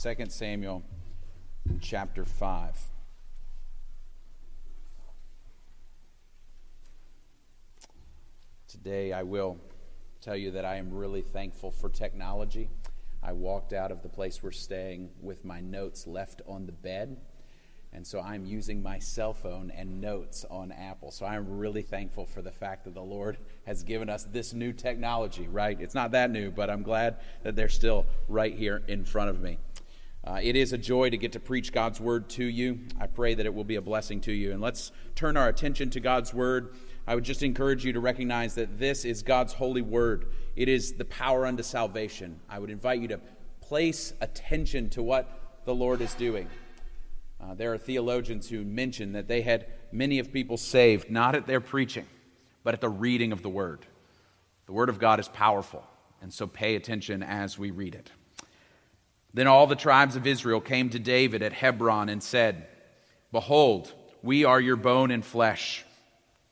2 Samuel chapter 5. Today I will tell you that I am really thankful for technology. I walked out of the place we're staying with my notes left on the bed. And so I'm using my cell phone and notes on Apple. So I'm really thankful for the fact that the Lord has given us this new technology, right? It's not that new, but I'm glad that they're still right here in front of me. Uh, it is a joy to get to preach God's word to you. I pray that it will be a blessing to you. And let's turn our attention to God's word. I would just encourage you to recognize that this is God's holy word, it is the power unto salvation. I would invite you to place attention to what the Lord is doing. Uh, there are theologians who mention that they had many of people saved not at their preaching, but at the reading of the word. The word of God is powerful, and so pay attention as we read it. Then all the tribes of Israel came to David at Hebron and said, Behold, we are your bone and flesh.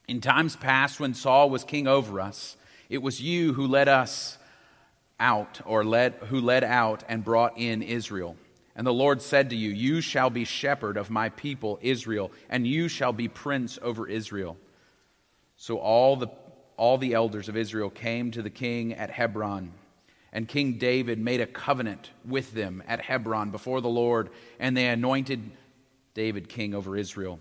In times past, when Saul was king over us, it was you who led us out, or led, who led out and brought in Israel. And the Lord said to you, You shall be shepherd of my people Israel, and you shall be prince over Israel. So all the, all the elders of Israel came to the king at Hebron. And King David made a covenant with them at Hebron before the Lord, and they anointed David king over Israel.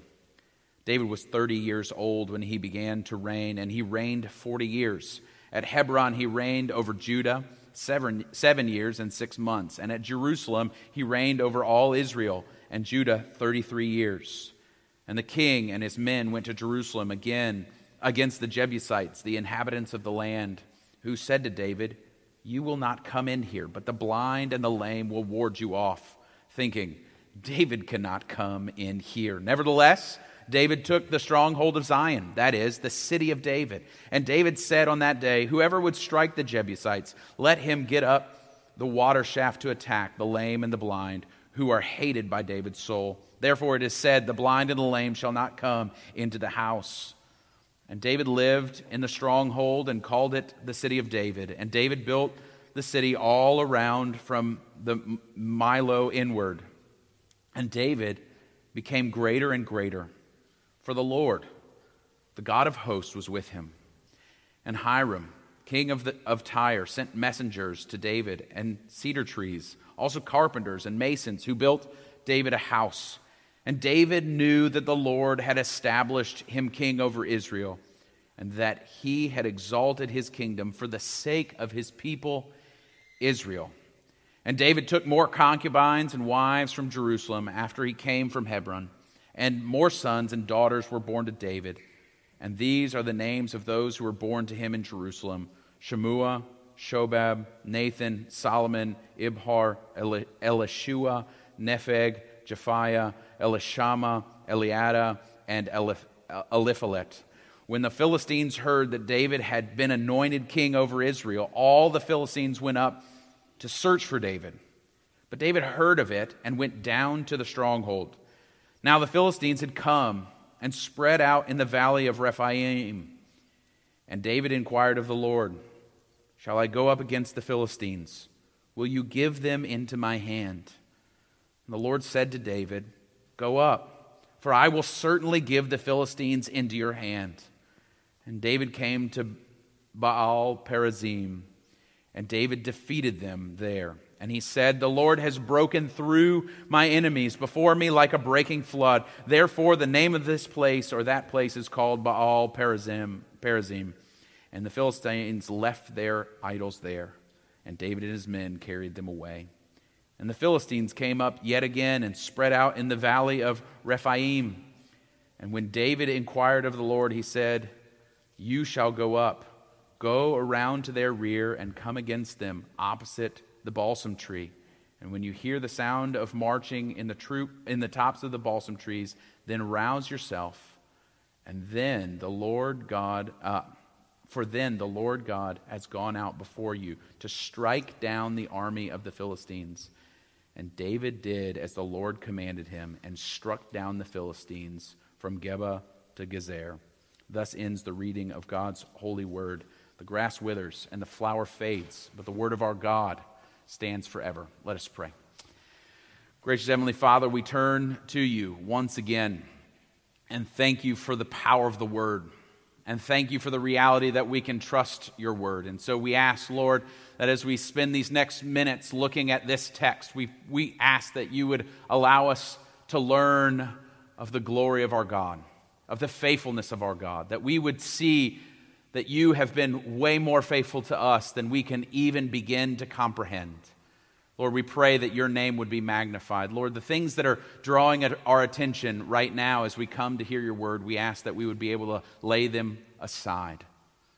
David was 30 years old when he began to reign, and he reigned 40 years. At Hebron, he reigned over Judah seven, seven years and six months. And at Jerusalem, he reigned over all Israel and Judah 33 years. And the king and his men went to Jerusalem again against the Jebusites, the inhabitants of the land, who said to David, you will not come in here, but the blind and the lame will ward you off, thinking, David cannot come in here. Nevertheless, David took the stronghold of Zion, that is, the city of David. And David said on that day, Whoever would strike the Jebusites, let him get up the water shaft to attack the lame and the blind, who are hated by David's soul. Therefore it is said, The blind and the lame shall not come into the house. And David lived in the stronghold and called it the city of David. And David built the city all around from the Millo inward. And David became greater and greater, for the Lord, the God of hosts, was with him. And Hiram, king of, the, of Tyre, sent messengers to David and cedar trees, also carpenters and masons, who built David a house. And David knew that the Lord had established him king over Israel, and that he had exalted his kingdom for the sake of his people, Israel. And David took more concubines and wives from Jerusalem after he came from Hebron, and more sons and daughters were born to David. And these are the names of those who were born to him in Jerusalem Shemua, Shobab, Nathan, Solomon, Ibhar, Elishua, Nepheg, Japhia, Elishama, Eliada, and Eliphelet. When the Philistines heard that David had been anointed king over Israel, all the Philistines went up to search for David. But David heard of it and went down to the stronghold. Now the Philistines had come and spread out in the valley of Rephaim. And David inquired of the Lord, Shall I go up against the Philistines? Will you give them into my hand? And the Lord said to David, Go up, for I will certainly give the Philistines into your hand. And David came to Baal Perazim, and David defeated them there. And he said, The Lord has broken through my enemies before me like a breaking flood. Therefore, the name of this place or that place is called Baal Perazim. Perazim. And the Philistines left their idols there, and David and his men carried them away. And the Philistines came up yet again and spread out in the valley of Rephaim. And when David inquired of the Lord, he said, You shall go up, go around to their rear, and come against them opposite the balsam tree. And when you hear the sound of marching in the troop in the tops of the balsam trees, then rouse yourself, and then the Lord God, uh, for then the Lord God has gone out before you to strike down the army of the Philistines. And David did as the Lord commanded him and struck down the Philistines from Geba to Gezer. Thus ends the reading of God's holy word. The grass withers and the flower fades, but the word of our God stands forever. Let us pray. Gracious Heavenly Father, we turn to you once again and thank you for the power of the word. And thank you for the reality that we can trust your word. And so we ask, Lord, that as we spend these next minutes looking at this text, we, we ask that you would allow us to learn of the glory of our God, of the faithfulness of our God, that we would see that you have been way more faithful to us than we can even begin to comprehend. Lord, we pray that your name would be magnified. Lord, the things that are drawing our attention right now as we come to hear your word, we ask that we would be able to lay them aside.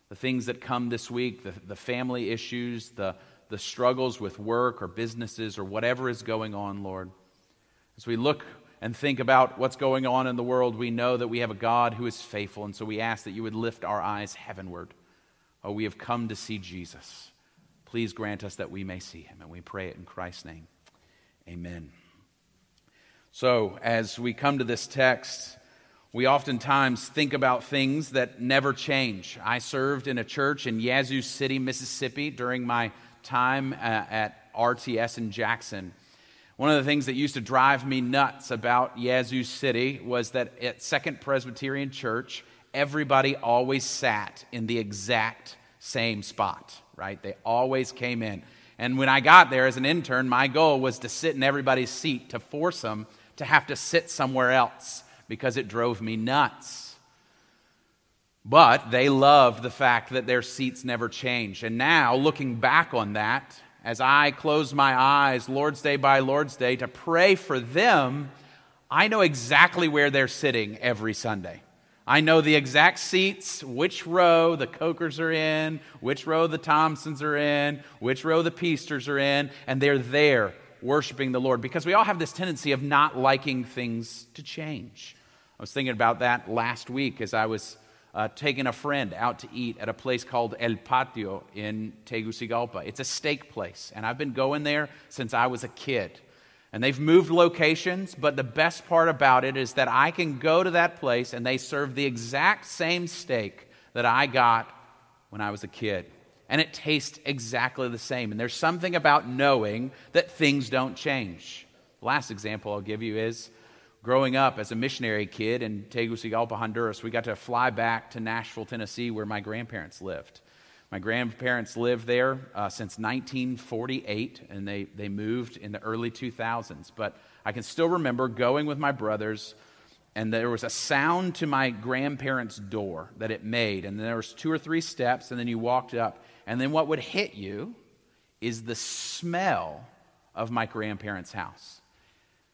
The things that come this week, the, the family issues, the, the struggles with work or businesses or whatever is going on, Lord. As we look and think about what's going on in the world, we know that we have a God who is faithful, and so we ask that you would lift our eyes heavenward. Oh, we have come to see Jesus. Please grant us that we may see him. And we pray it in Christ's name. Amen. So, as we come to this text, we oftentimes think about things that never change. I served in a church in Yazoo City, Mississippi during my time uh, at RTS in Jackson. One of the things that used to drive me nuts about Yazoo City was that at Second Presbyterian Church, everybody always sat in the exact same spot right? They always came in. And when I got there as an intern, my goal was to sit in everybody's seat, to force them to have to sit somewhere else because it drove me nuts. But they loved the fact that their seats never changed. And now, looking back on that, as I close my eyes, Lord's Day by Lord's Day, to pray for them, I know exactly where they're sitting every Sunday. I know the exact seats, which row the Cokers are in, which row the Thompsons are in, which row the Peasters are in, and they're there worshiping the Lord because we all have this tendency of not liking things to change. I was thinking about that last week as I was uh, taking a friend out to eat at a place called El Patio in Tegucigalpa. It's a steak place, and I've been going there since I was a kid. And they've moved locations, but the best part about it is that I can go to that place and they serve the exact same steak that I got when I was a kid. And it tastes exactly the same. And there's something about knowing that things don't change. The last example I'll give you is growing up as a missionary kid in Tegucigalpa, Honduras, we got to fly back to Nashville, Tennessee, where my grandparents lived. My grandparents lived there uh, since 1948, and they, they moved in the early 2000s. But I can still remember going with my brothers, and there was a sound to my grandparents' door that it made. And there was two or three steps, and then you walked up. And then what would hit you is the smell of my grandparents' house.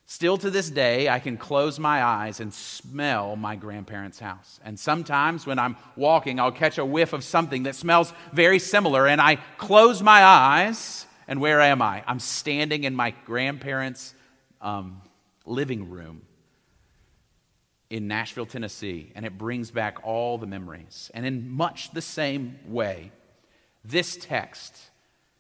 Still to this day, I can close my eyes and smell my grandparents' house. And sometimes when I'm walking, I'll catch a whiff of something that smells very similar, and I close my eyes, and where am I? I'm standing in my grandparents' um, living room in Nashville, Tennessee, and it brings back all the memories. And in much the same way, this text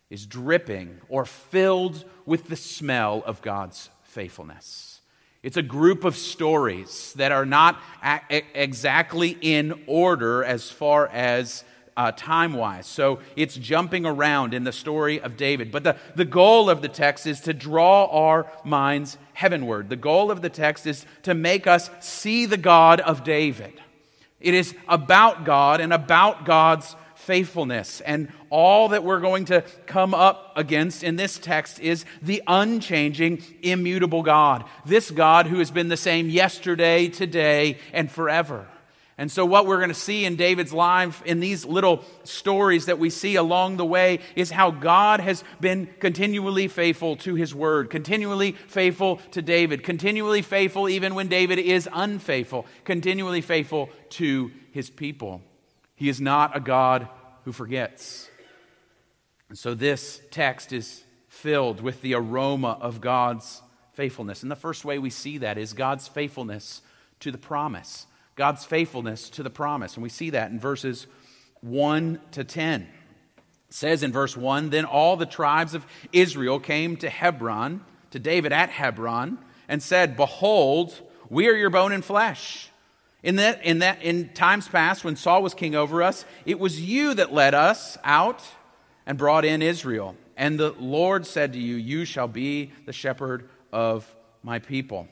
is dripping or filled with the smell of God's faithfulness. It's a group of stories that are not a- exactly in order as far as uh, time wise. So it's jumping around in the story of David. But the, the goal of the text is to draw our minds heavenward. The goal of the text is to make us see the God of David. It is about God and about God's faithfulness. And all that we're going to come up against in this text is the unchanging, immutable God. This God who has been the same yesterday, today, and forever. And so, what we're going to see in David's life, in these little stories that we see along the way, is how God has been continually faithful to his word, continually faithful to David, continually faithful even when David is unfaithful, continually faithful to his people. He is not a God who forgets. And so this text is filled with the aroma of God's faithfulness. And the first way we see that is God's faithfulness to the promise. God's faithfulness to the promise. And we see that in verses 1 to 10. It says in verse 1 Then all the tribes of Israel came to Hebron, to David at Hebron, and said, Behold, we are your bone and flesh. In that, in that, in times past, when Saul was king over us, it was you that led us out and brought in Israel. And the Lord said to you, You shall be the shepherd of my people.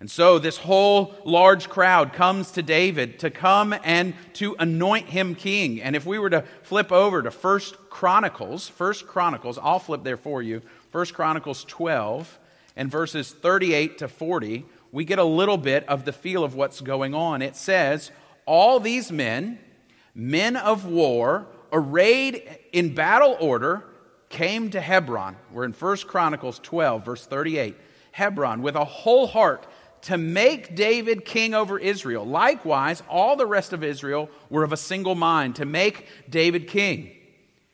And so this whole large crowd comes to David to come and to anoint him king. And if we were to flip over to First Chronicles, First Chronicles, I'll flip there for you. First Chronicles 12 and verses 38 to 40, we get a little bit of the feel of what's going on. It says, All these men, men of war, arrayed in battle order, came to Hebron. We're in First Chronicles 12, verse 38. Hebron, with a whole heart to make David king over Israel. Likewise, all the rest of Israel were of a single mind to make David king.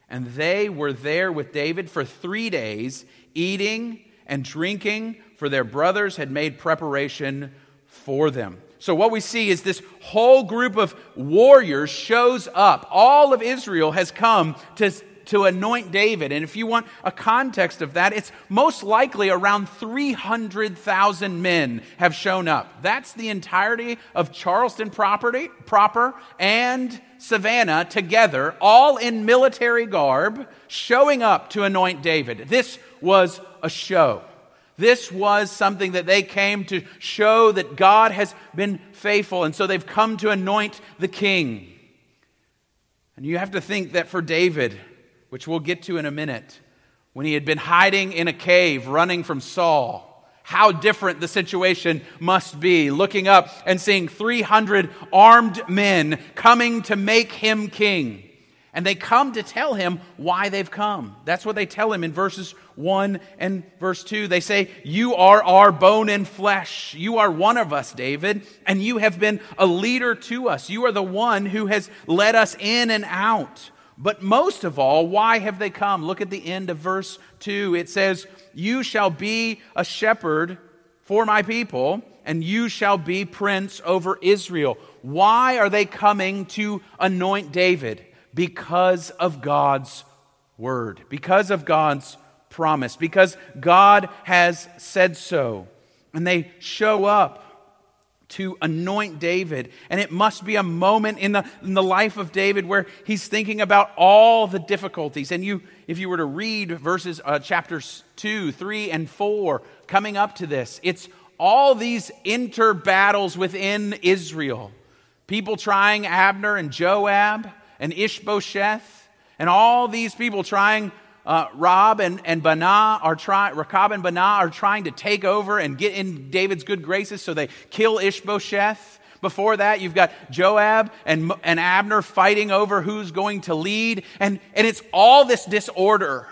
And they were there with David for three days, eating and drinking, for their brothers had made preparation for them. So, what we see is this whole group of warriors shows up. All of Israel has come to to anoint David. And if you want a context of that, it's most likely around 300,000 men have shown up. That's the entirety of Charleston property, proper and Savannah together, all in military garb, showing up to anoint David. This was a show. This was something that they came to show that God has been faithful, and so they've come to anoint the king. And you have to think that for David, which we'll get to in a minute, when he had been hiding in a cave running from Saul. How different the situation must be, looking up and seeing 300 armed men coming to make him king. And they come to tell him why they've come. That's what they tell him in verses 1 and verse 2. They say, You are our bone and flesh. You are one of us, David, and you have been a leader to us. You are the one who has led us in and out. But most of all, why have they come? Look at the end of verse 2. It says, You shall be a shepherd for my people, and you shall be prince over Israel. Why are they coming to anoint David? Because of God's word, because of God's promise, because God has said so. And they show up to anoint David. And it must be a moment in the, in the life of David where he's thinking about all the difficulties. And you, if you were to read verses, uh, chapters 2, 3, and 4 coming up to this, it's all these inter battles within Israel. People trying Abner and Joab and Ishbosheth, and all these people trying uh, Rob and, and Baanah are trying, Rakab and Baanah are trying to take over and get in David's good graces, so they kill Ishbosheth. Before that, you've got Joab and, and Abner fighting over who's going to lead, and, and it's all this disorder.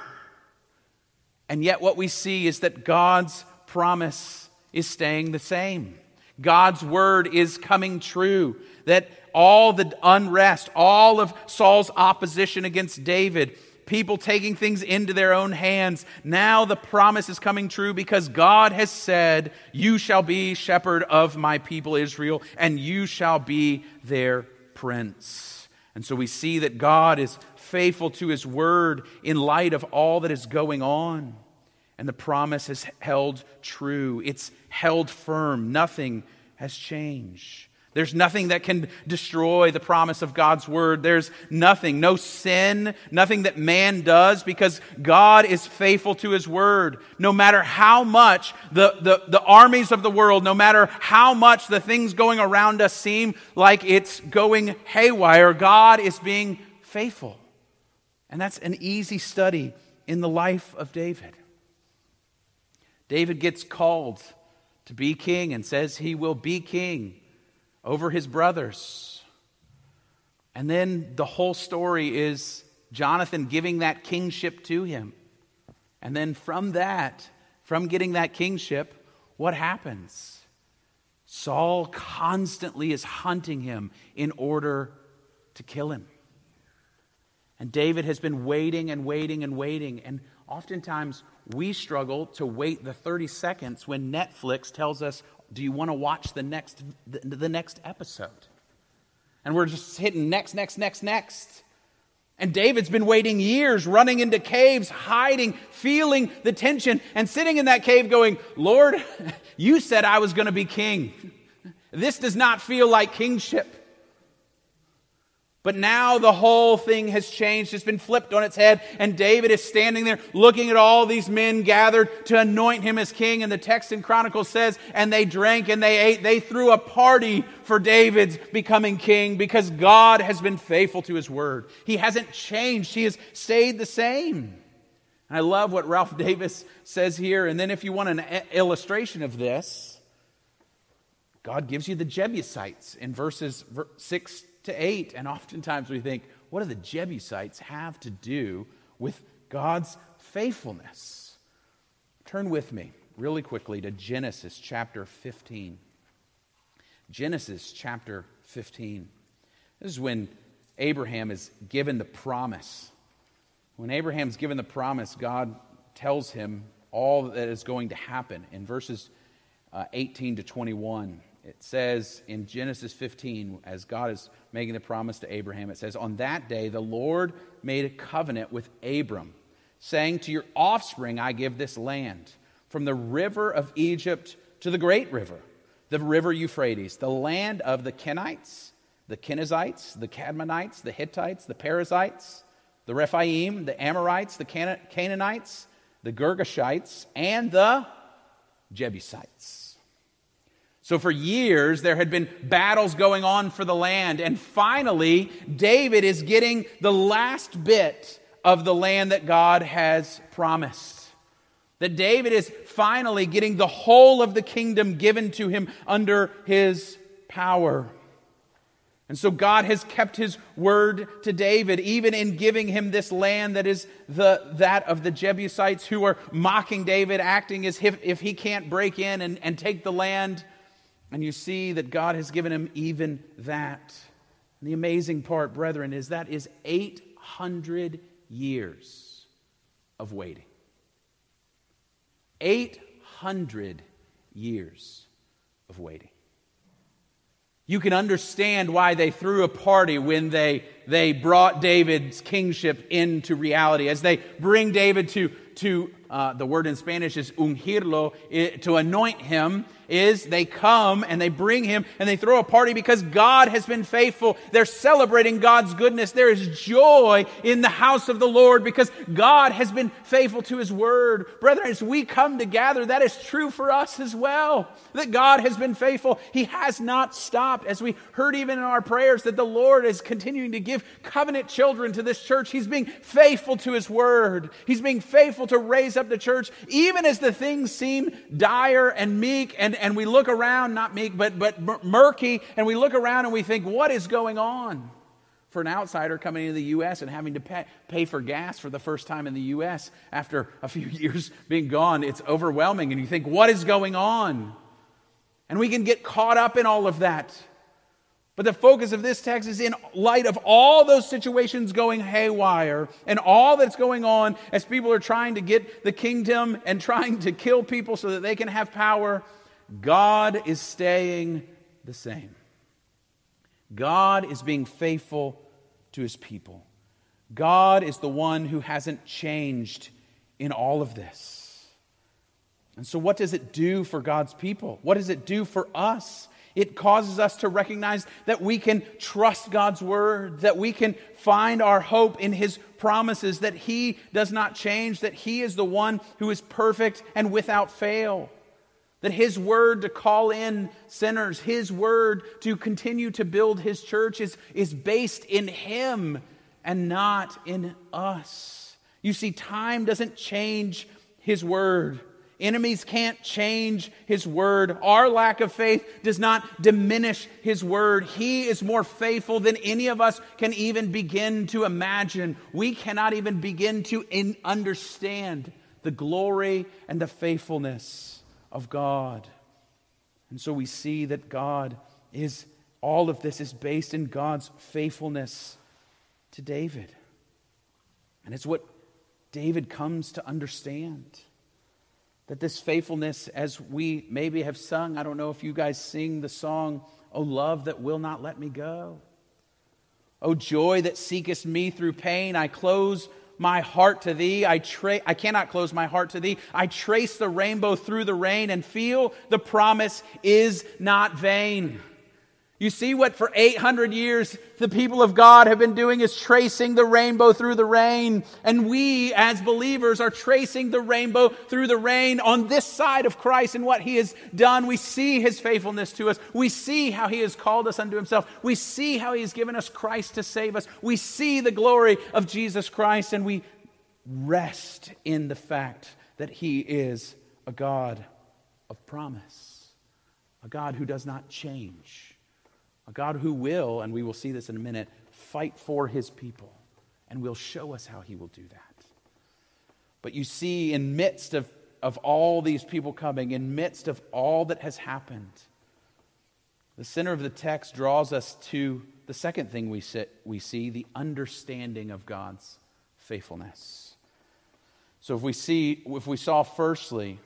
And yet, what we see is that God's promise is staying the same. God's word is coming true. That all the unrest, all of Saul's opposition against David, people taking things into their own hands. Now the promise is coming true because God has said, You shall be shepherd of my people Israel, and you shall be their prince. And so we see that God is faithful to his word in light of all that is going on. And the promise is held true, it's held firm. Nothing has changed. There's nothing that can destroy the promise of God's word. There's nothing, no sin, nothing that man does because God is faithful to his word. No matter how much the, the, the armies of the world, no matter how much the things going around us seem like it's going haywire, God is being faithful. And that's an easy study in the life of David. David gets called to be king and says he will be king over his brothers. And then the whole story is Jonathan giving that kingship to him. And then from that, from getting that kingship, what happens? Saul constantly is hunting him in order to kill him. And David has been waiting and waiting and waiting. And oftentimes we struggle to wait the 30 seconds when Netflix tells us, do you want to watch the next, the, the next episode? And we're just hitting next, next, next, next. And David's been waiting years, running into caves, hiding, feeling the tension, and sitting in that cave going, Lord, you said I was going to be king. This does not feel like kingship. But now the whole thing has changed. It's been flipped on its head. And David is standing there looking at all these men gathered to anoint him as king. And the text in Chronicles says, and they drank and they ate. They threw a party for David's becoming king because God has been faithful to his word. He hasn't changed. He has stayed the same. And I love what Ralph Davis says here. And then if you want an eh, illustration of this, God gives you the Jebusites in verses 6 to 8. And oftentimes we think, what do the Jebusites have to do with God's faithfulness? Turn with me really quickly to Genesis chapter 15. Genesis chapter 15. This is when Abraham is given the promise. When Abraham's given the promise, God tells him all that is going to happen in verses uh, 18 to 21 it says in Genesis 15, as God is making the promise to Abraham, it says, On that day the Lord made a covenant with Abram, saying, To your offspring I give this land, from the river of Egypt to the great river, the river Euphrates, the land of the Kenites, the Kenizzites, the Kadmonites, the Hittites, the Perizzites, the Rephaim, the Amorites, the Canaanites, the Girgashites, and the Jebusites. So, for years, there had been battles going on for the land. And finally, David is getting the last bit of the land that God has promised. That David is finally getting the whole of the kingdom given to him under his power. And so God has kept his word to David, even in giving him this land that is the, that of the Jebusites who are mocking David, acting as if, if he can't break in and, and take the land. And you see that God has given him even that. And the amazing part, brethren, is that is 800 years of waiting. 800 years of waiting. You can understand why they threw a party when they, they brought David's kingship into reality. As they bring David to, to uh, the word in Spanish is ungirlo, to anoint him is they come and they bring him and they throw a party because God has been faithful. They're celebrating God's goodness. There is joy in the house of the Lord because God has been faithful to his word. Brethren, as we come together, that is true for us as well. That God has been faithful. He has not stopped. As we heard even in our prayers, that the Lord is continuing to give covenant children to this church. He's being faithful to his word. He's being faithful to raise up the church, even as the things seem dire and meek and and, we look around, not meek, but, but murky, and we look around and we think, what is going on? For an outsider coming into the U.S. and having to pay, pay for gas for the first time in the U.S. after a few years being gone, it's overwhelming. And you think, what is going on? And we can get caught up in all of that. But the focus of this text is in light of all those situations going haywire and all that's going on as people are trying to get the kingdom and trying to kill people so that they can have power. God is staying the same. God is being faithful to his people. God is the one who hasn't changed in all of this. And so, what does it do for God's people? What does it do for us? It causes us to recognize that we can trust God's word, that we can find our hope in his promises, that he does not change, that he is the one who is perfect and without fail. That His word to call in sinners, His word to continue to build His church is, is based in Him and not in us. You see, time doesn't change His word. Enemies can't change His word. Our lack of faith does not diminish His word. He is more faithful than any of us can even begin to imagine. We cannot even begin to in- understand the glory and the faithfulness of God. And so we see that God is, all of this is based in God's faithfulness to David. And it's what David comes to understand. That this faithfulness, as we maybe have sung, I don't know if you guys sing the song, O love that will not let me go. O joy that seekest me through pain, I close my heart to thee. I, tra- I cannot close my heart to thee. I trace the rainbow through the rain and feel the promise is not vain. You see what for 800 years the people of God have been doing is tracing the rainbow through the rain. And we, as believers, are tracing the rainbow through the rain on this side of Christ and what He has done. We see His faithfulness to us. We see how He has called us unto Himself. We see how He has given us Christ to save us. We see the glory of Jesus Christ and we rest in the fact that He is a God of promise, a God who does not change a God who will, and we will see this in a minute, fight for his people and will show us how he will do that. But you see, in midst of, of all these people coming, in midst of all that has happened, the center of the text draws us to the second thing we, sit, we see the understanding of God's faithfulness. So if we see, if we saw firstly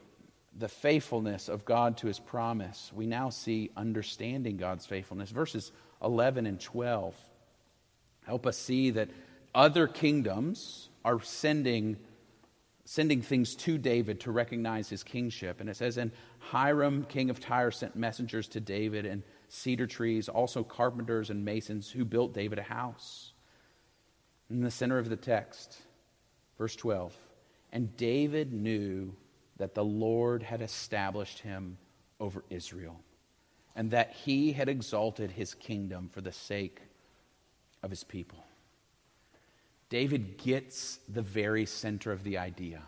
the faithfulness of God to his promise, we now see understanding God's faithfulness. Verses 11 and 12 help us see that other kingdoms are sending, sending things to David to recognize his kingship. And it says, And Hiram, king of Tyre, sent messengers to David and cedar trees, also carpenters and masons who built David a house. In the center of the text, verse 12, and David knew that the Lord had established him over Israel, and that he had exalted his kingdom for the sake of his people. David gets the very center of the idea.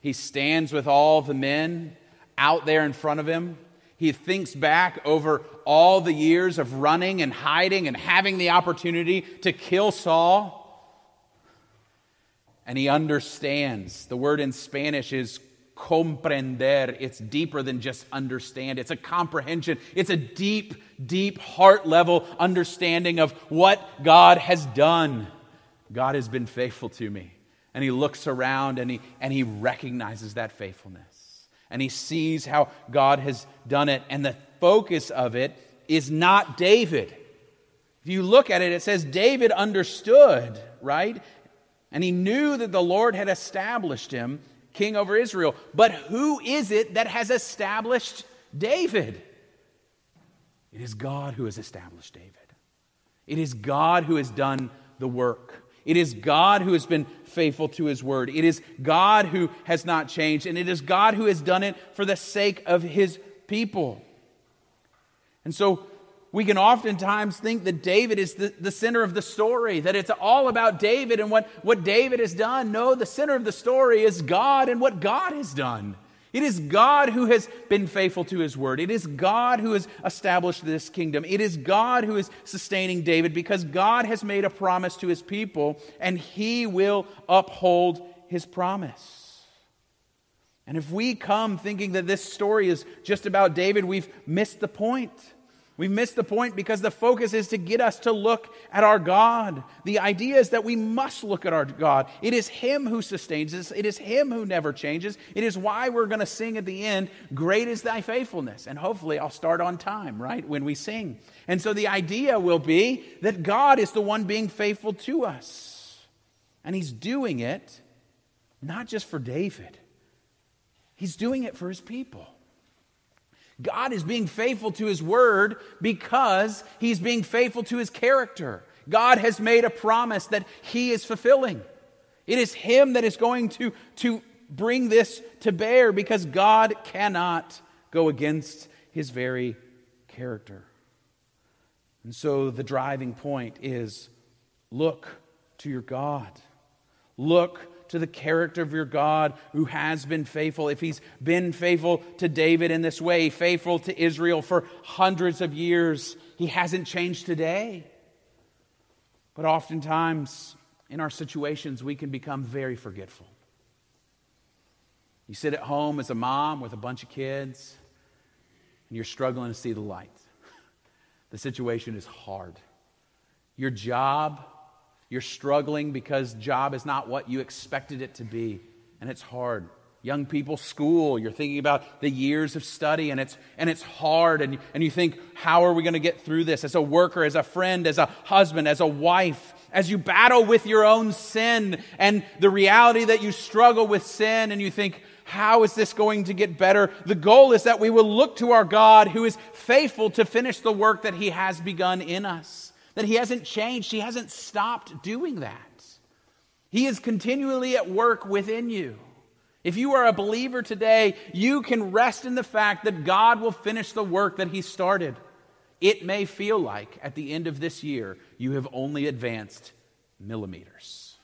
He stands with all the men out there in front of him. He thinks back over all the years of running and hiding and having the opportunity to kill Saul. And he understands. The word in Spanish is comprender. It's deeper than just understand. It's a comprehension. It's a deep, deep heart level understanding of what God has done. God has been faithful to me. And he looks around and he, and he recognizes that faithfulness. And he sees how God has done it. And the focus of it is not David. If you look at it, it says David understood, right? And he knew that the Lord had established him king over Israel. But who is it that has established David? It is God who has established David. It is God who has done the work. It is God who has been faithful to his word. It is God who has not changed, and it is God who has done it for the sake of his people. And so we can oftentimes think that David is the, the center of the story, that it's all about David and what, what David has done. No, the center of the story is God and what God has done. It is God who has been faithful to his word. It is God who has established this kingdom. It is God who is sustaining David because God has made a promise to his people and he will uphold his promise. And if we come thinking that this story is just about David, we've missed the point. We miss the point because the focus is to get us to look at our God. The idea is that we must look at our God. It is Him who sustains us, it is Him who never changes. It is why we're going to sing at the end, Great is Thy faithfulness. And hopefully I'll start on time, right, when we sing. And so the idea will be that God is the one being faithful to us. And He's doing it not just for David, He's doing it for His people. God is being faithful to his word because he's being faithful to his character. God has made a promise that he is fulfilling. It is him that is going to, to bring this to bear because God cannot go against his very character. And so the driving point is look to your God. Look to the character of your God who has been faithful. If he's been faithful to David in this way, faithful to Israel for hundreds of years, he hasn't changed today. But oftentimes in our situations, we can become very forgetful. You sit at home as a mom with a bunch of kids, and you're struggling to see the light. The situation is hard. Your job you're struggling because job is not what you expected it to be, and it's hard. young people school you're thinking about the years of study and it's and it's hard and, and you think how are we going to get through this as a worker as a friend as a husband as a wife as you battle with your own sin and the reality that you struggle with sin? And you think how is this going to get better? The goal is that we will look to our god who is faithful to finish the work that he has begun in us that he hasn't changed he hasn't stopped doing that he is continually at work within you if you are a believer today, you can rest in the fact that God will finish the work that He started. It may feel like at the end of this year you have only advanced millimeters.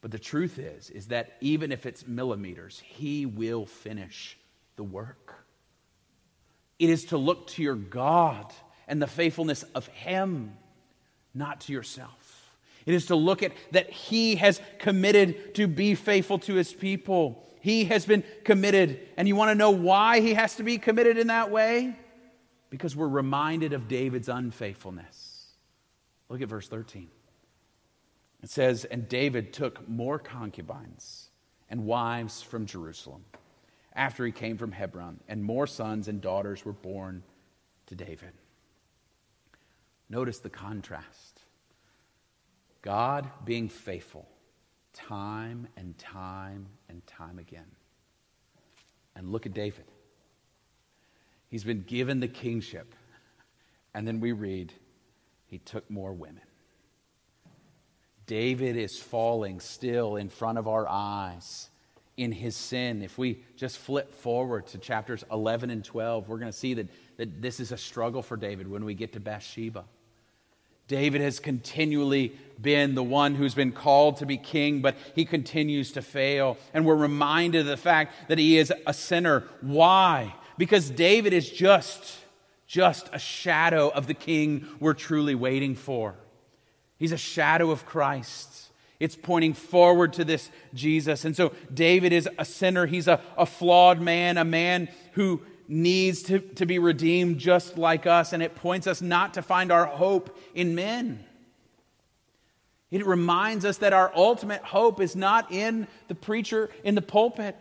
But the truth is is that even if it's millimeters, he will finish the work. It is to look to your God and the faithfulness of him, not to yourself. It is to look at that He has committed to be faithful to His people. He has been committed. And you want to know why He has to be committed in that way? Because we're reminded of David's unfaithfulness. Look at verse 13. It says, And David took more concubines and wives from Jerusalem after he came from Hebron, and more sons and daughters were born to David. Notice the contrast. God being faithful time and time and time again. And look at David. He's been given the kingship. And then we read, he took more women. David is falling still in front of our eyes in his sin. If we just flip forward to chapters 11 and 12, we're going to see that, that this is a struggle for David when we get to Bathsheba. David has continually been the one who's been called to be king, but he continues to fail. And we're reminded of the fact that he is a sinner. Why? Because David is just, just a shadow of the king we're truly waiting for. He's a shadow of Christ. It's pointing forward to this Jesus. And so David is a sinner. He's a, a flawed man, a man who needs to, to be redeemed just like us, and it points us not to find our hope in men. It reminds us that our ultimate hope is not in the preacher in the pulpit.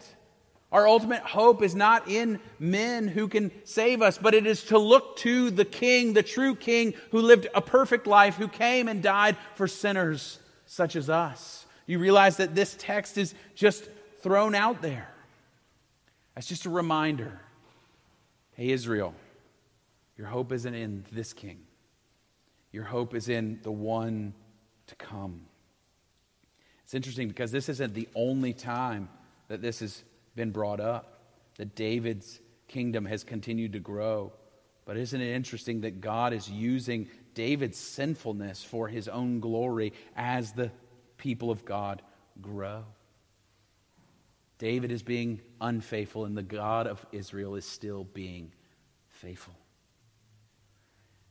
Our ultimate hope is not in men who can save us, but it is to look to the King, the true King, who lived a perfect life, who came and died for sinners such as us. You realize that this text is just thrown out there. That's just a reminder Hey, Israel, your hope isn't in this king, your hope is in the one to come. It's interesting because this isn't the only time that this has been brought up, that David's kingdom has continued to grow. But isn't it interesting that God is using David's sinfulness for his own glory as the people of God grow? David is being unfaithful, and the God of Israel is still being faithful.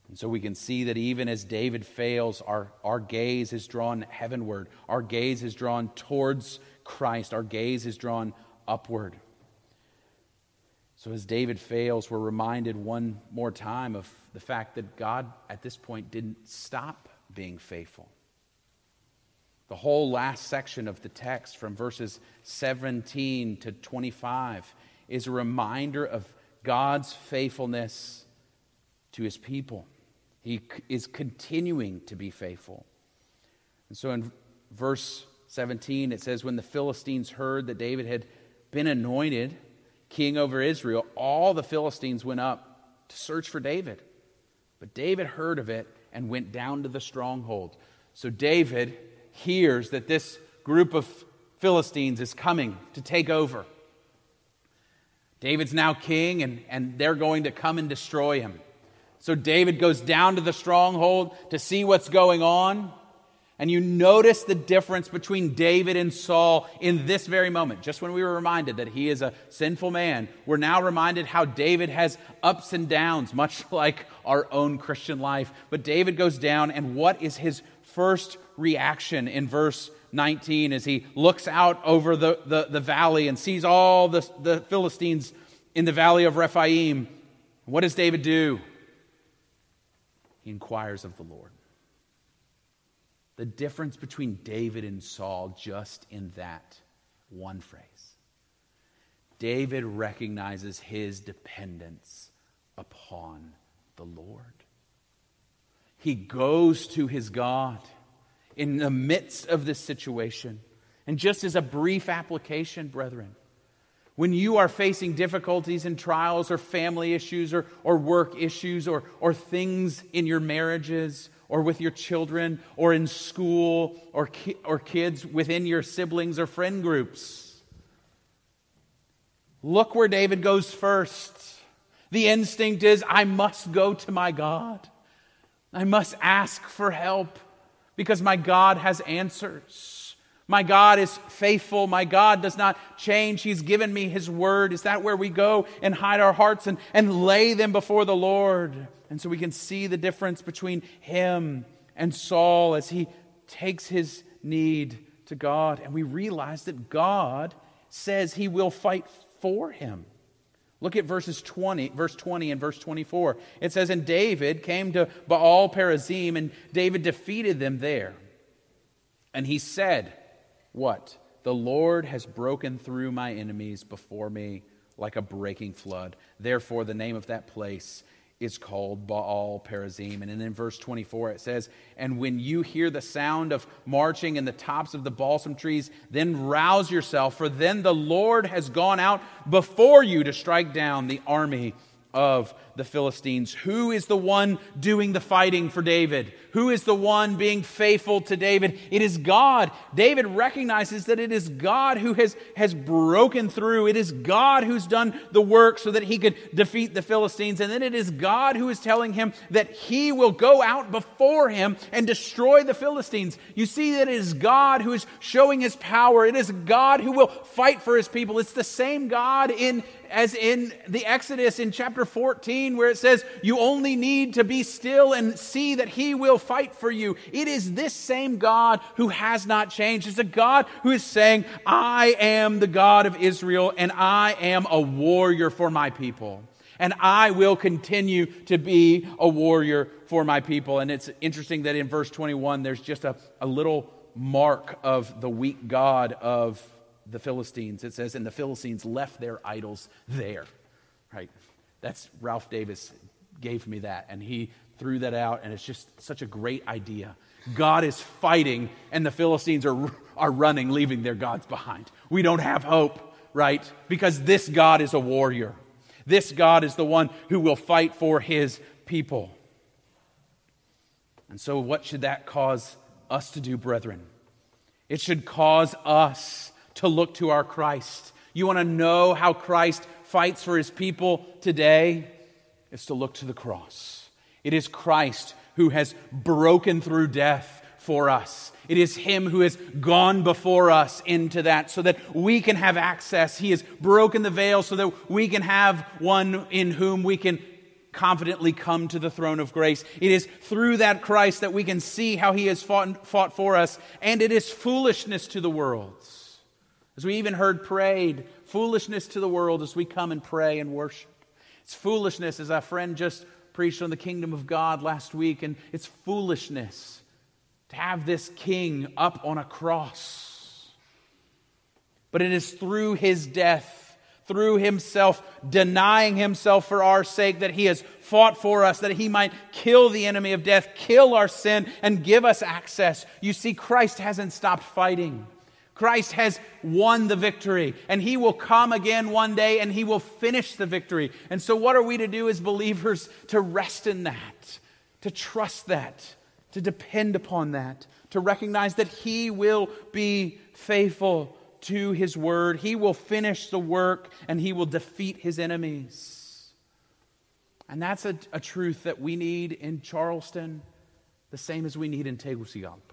And so we can see that even as David fails, our, our gaze is drawn heavenward. Our gaze is drawn towards Christ. Our gaze is drawn upward. So as David fails, we're reminded one more time of the fact that God at this point didn't stop being faithful. The whole last section of the text, from verses 17 to 25, is a reminder of God's faithfulness to his people. He is continuing to be faithful. And so in verse 17, it says, When the Philistines heard that David had been anointed king over Israel, all the Philistines went up to search for David. But David heard of it and went down to the stronghold. So David hears that this group of Philistines is coming to take over. David's now king, and, and they're going to come and destroy him. So David goes down to the stronghold to see what's going on. And you notice the difference between David and Saul in this very moment. Just when we were reminded that he is a sinful man, we're now reminded how David has ups and downs, much like our own Christian life. But David goes down, and what is his first reaction in verse 19 as he looks out over the, the, the valley and sees all the, the Philistines in the valley of Rephaim? What does David do? He inquires of the Lord. The difference between David and Saul, just in that, One phrase. David recognizes his dependence upon the Lord. He goes to his God in the midst of this situation. And just as a brief application, brethren, when you are facing difficulties and trials or family issues or, or work issues or, or things in your marriages or with your children or in school or, ki- or kids within your siblings or friend groups, look where David goes first. The instinct is, I must go to my God. I must ask for help because my God has answers. My God is faithful. My God does not change. He's given me His word. Is that where we go and hide our hearts and, and lay them before the Lord? And so we can see the difference between Him and Saul as he takes his need to God. And we realize that God says He will fight for him. Look at verses 20, verse 20 and verse 24. It says, And David came to Baal Perazim, and David defeated them there. And he said, What? The Lord has broken through my enemies before me like a breaking flood. Therefore, the name of that place is called Baal Perazim. And then in verse 24 it says, And when you hear the sound of marching in the tops of the balsam trees, then rouse yourself, for then the Lord has gone out before you to strike down the army of the Philistines. Who is the one doing the fighting for David? Who is the one being faithful to David? It is God. David recognizes that it is God who has, has broken through. It is God who's done the work so that he could defeat the Philistines. And then it is God who is telling him that he will go out before him and destroy the Philistines. You see that it is God who is showing his power. It is God who will fight for his people. It's the same God in as in the Exodus in chapter 14, where it says, You only need to be still and see that He will fight for you. It is this same God who has not changed. It's a God who is saying, I am the God of Israel, and I am a warrior for my people. And I will continue to be a warrior for my people. And it's interesting that in verse 21, there's just a, a little mark of the weak God of the Philistines. It says, and the Philistines left their idols there. Right? That's Ralph Davis gave me that, and he threw that out, and it's just such a great idea. God is fighting, and the Philistines are, are running, leaving their gods behind. We don't have hope, right? Because this God is a warrior. This God is the one who will fight for his people. And so, what should that cause us to do, brethren? It should cause us to look to our Christ. You want to know how Christ fights for his people today? is to look to the cross. It is Christ who has broken through death for us. It is Him who has gone before us into that so that we can have access. He has broken the veil so that we can have one in whom we can confidently come to the throne of grace. It is through that Christ that we can see how He has fought, fought for us, and it is foolishness to the world. As we even heard prayed, foolishness to the world as we come and pray and worship. It's foolishness, as our friend just preached on the kingdom of God last week, and it's foolishness to have this king up on a cross. But it is through his death, through himself denying himself for our sake, that he has fought for us, that he might kill the enemy of death, kill our sin, and give us access. You see, Christ hasn't stopped fighting. Christ has won the victory, and he will come again one day and he will finish the victory. And so, what are we to do as believers? To rest in that, to trust that, to depend upon that, to recognize that he will be faithful to his word. He will finish the work and he will defeat his enemies. And that's a, a truth that we need in Charleston, the same as we need in Tegucigalpa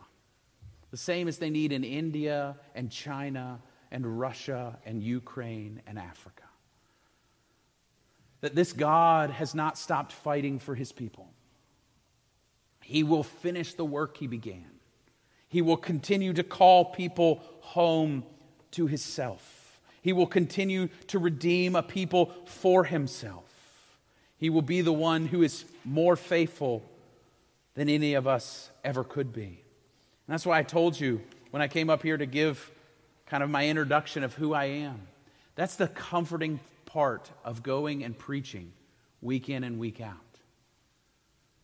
the same as they need in India and China and Russia and Ukraine and Africa. That this God has not stopped fighting for his people. He will finish the work he began. He will continue to call people home to himself. He will continue to redeem a people for himself. He will be the one who is more faithful than any of us ever could be. That's why I told you when I came up here to give kind of my introduction of who I am. That's the comforting part of going and preaching week in and week out.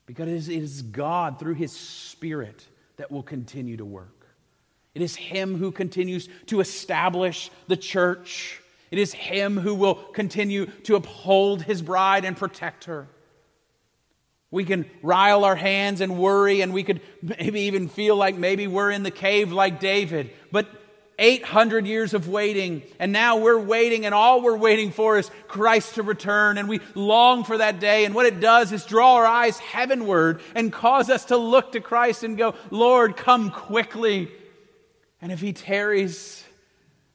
Because it is God, through His Spirit, that will continue to work. It is Him who continues to establish the church. It is Him who will continue to uphold His bride and protect her. We can rile our hands and worry, and we could maybe even feel like maybe we're in the cave like David. But 800 years of waiting, and now we're waiting, and all we're waiting for is Christ to return, and we long for that day. And what it does is draw our eyes heavenward and cause us to look to Christ and go, Lord, come quickly. And if He tarries,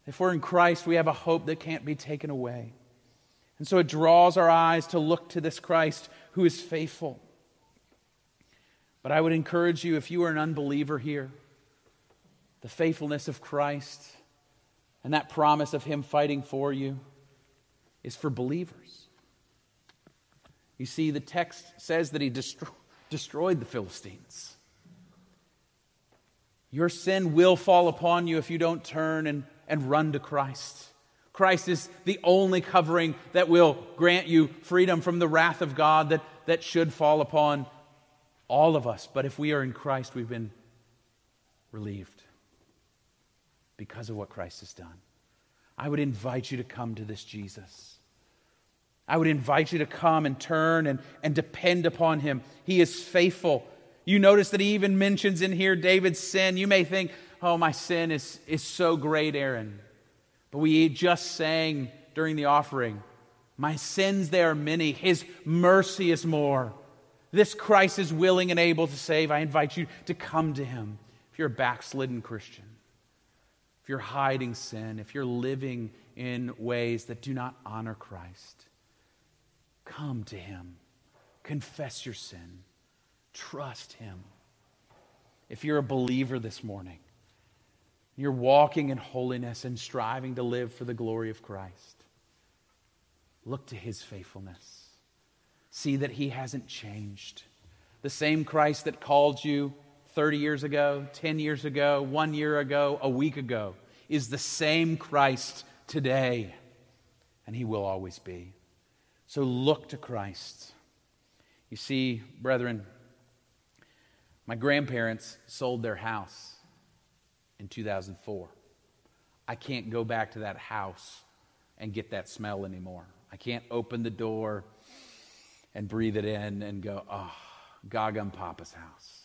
if we're in Christ, we have a hope that can't be taken away. And so it draws our eyes to look to this Christ who is faithful. But I would encourage you, if you are an unbeliever here, the faithfulness of Christ and that promise of Him fighting for you is for believers. You see, the text says that He destro- destroyed the Philistines. Your sin will fall upon you if you don't turn and, and run to Christ. Christ is the only covering that will grant you freedom from the wrath of God that, that should fall upon all of us. But if we are in Christ, we've been relieved because of what Christ has done. I would invite you to come to this Jesus. I would invite you to come and turn and, and depend upon him. He is faithful. You notice that he even mentions in here David's sin. You may think, oh, my sin is, is so great, Aaron. But we just sang during the offering, my sins, they are many. His mercy is more. This Christ is willing and able to save. I invite you to come to him if you're a backslidden Christian if you're hiding sin, if you're living in ways that do not honor Christ, come to Him. Confess your sin. Trust Him. If you're a believer this morning, you're walking in holiness and striving to live for the glory of Christ, look to His faithfulness. See that He hasn't changed. The same Christ that called you 30 years ago, 10 years ago, one year ago, a week ago, is the same Christ today, and he will always be. So look to Christ. You see, brethren, my grandparents sold their house in 2004. I can't go back to that house and get that smell anymore. I can't open the door and breathe it in and go, ah, oh, Gaga and Papa's house.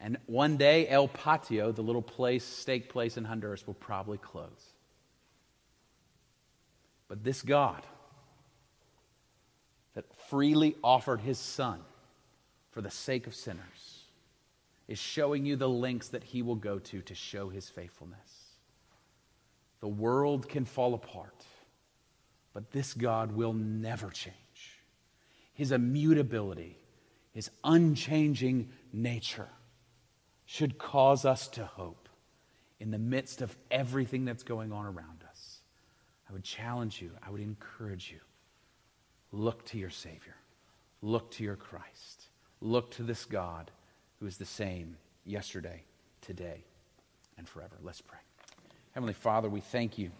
And one day, El Patio, the little place, steak place in Honduras, will probably close. But this God that freely offered his son for the sake of sinners is showing you the lengths that he will go to to show his faithfulness. The world can fall apart, but this God will never change. His immutability, his unchanging nature should cause us to hope in the midst of everything that's going on around us. I would challenge you, I would encourage you. Look to your Savior, look to your Christ, look to this God who is the same yesterday, today, and forever. Let's pray. Heavenly Father, we thank you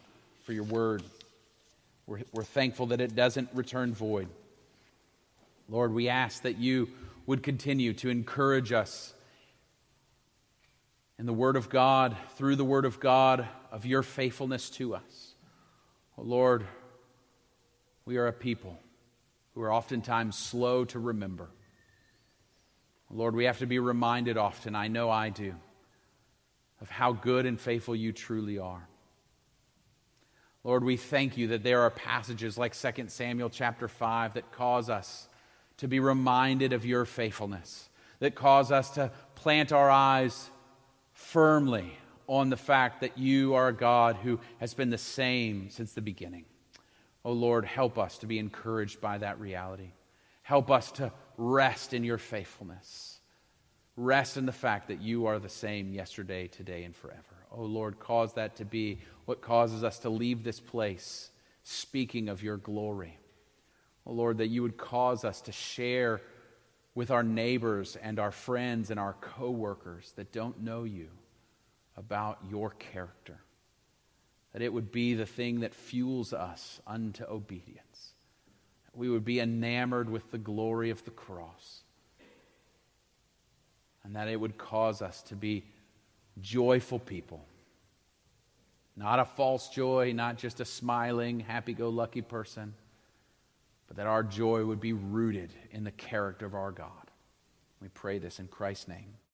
for your word. We're, we're thankful that it doesn't return void. Lord, we ask that you would continue to encourage us in the Word of God, through the Word of God, of your faithfulness to us. Oh, Lord, we are a people who are oftentimes slow to remember. Lord, we have to be reminded often, I know I do, of how good and faithful you truly are. Lord, we thank you that there are passages like 2 Samuel chapter 5 that cause us to be reminded of your faithfulness, that cause us to plant our eyes firmly on the fact that you are a God who has been the same since the beginning. Oh Lord, help us to be encouraged by that reality. Help us to rest in your faithfulness. Rest in the fact that you are the same yesterday, today, and forever. Oh Lord, cause that to be what causes us to leave this place speaking of your glory. Oh Lord, that you would cause us to share with our neighbors and our friends and our coworkers that don't know you about your character. That it would be the thing that fuels us unto obedience. We would be enamored with the glory of the cross. And that it would cause us to be joyful people. Not a false joy, not just a smiling, happy go lucky person, but that our joy would be rooted in the character of our God. We pray this in Christ's name.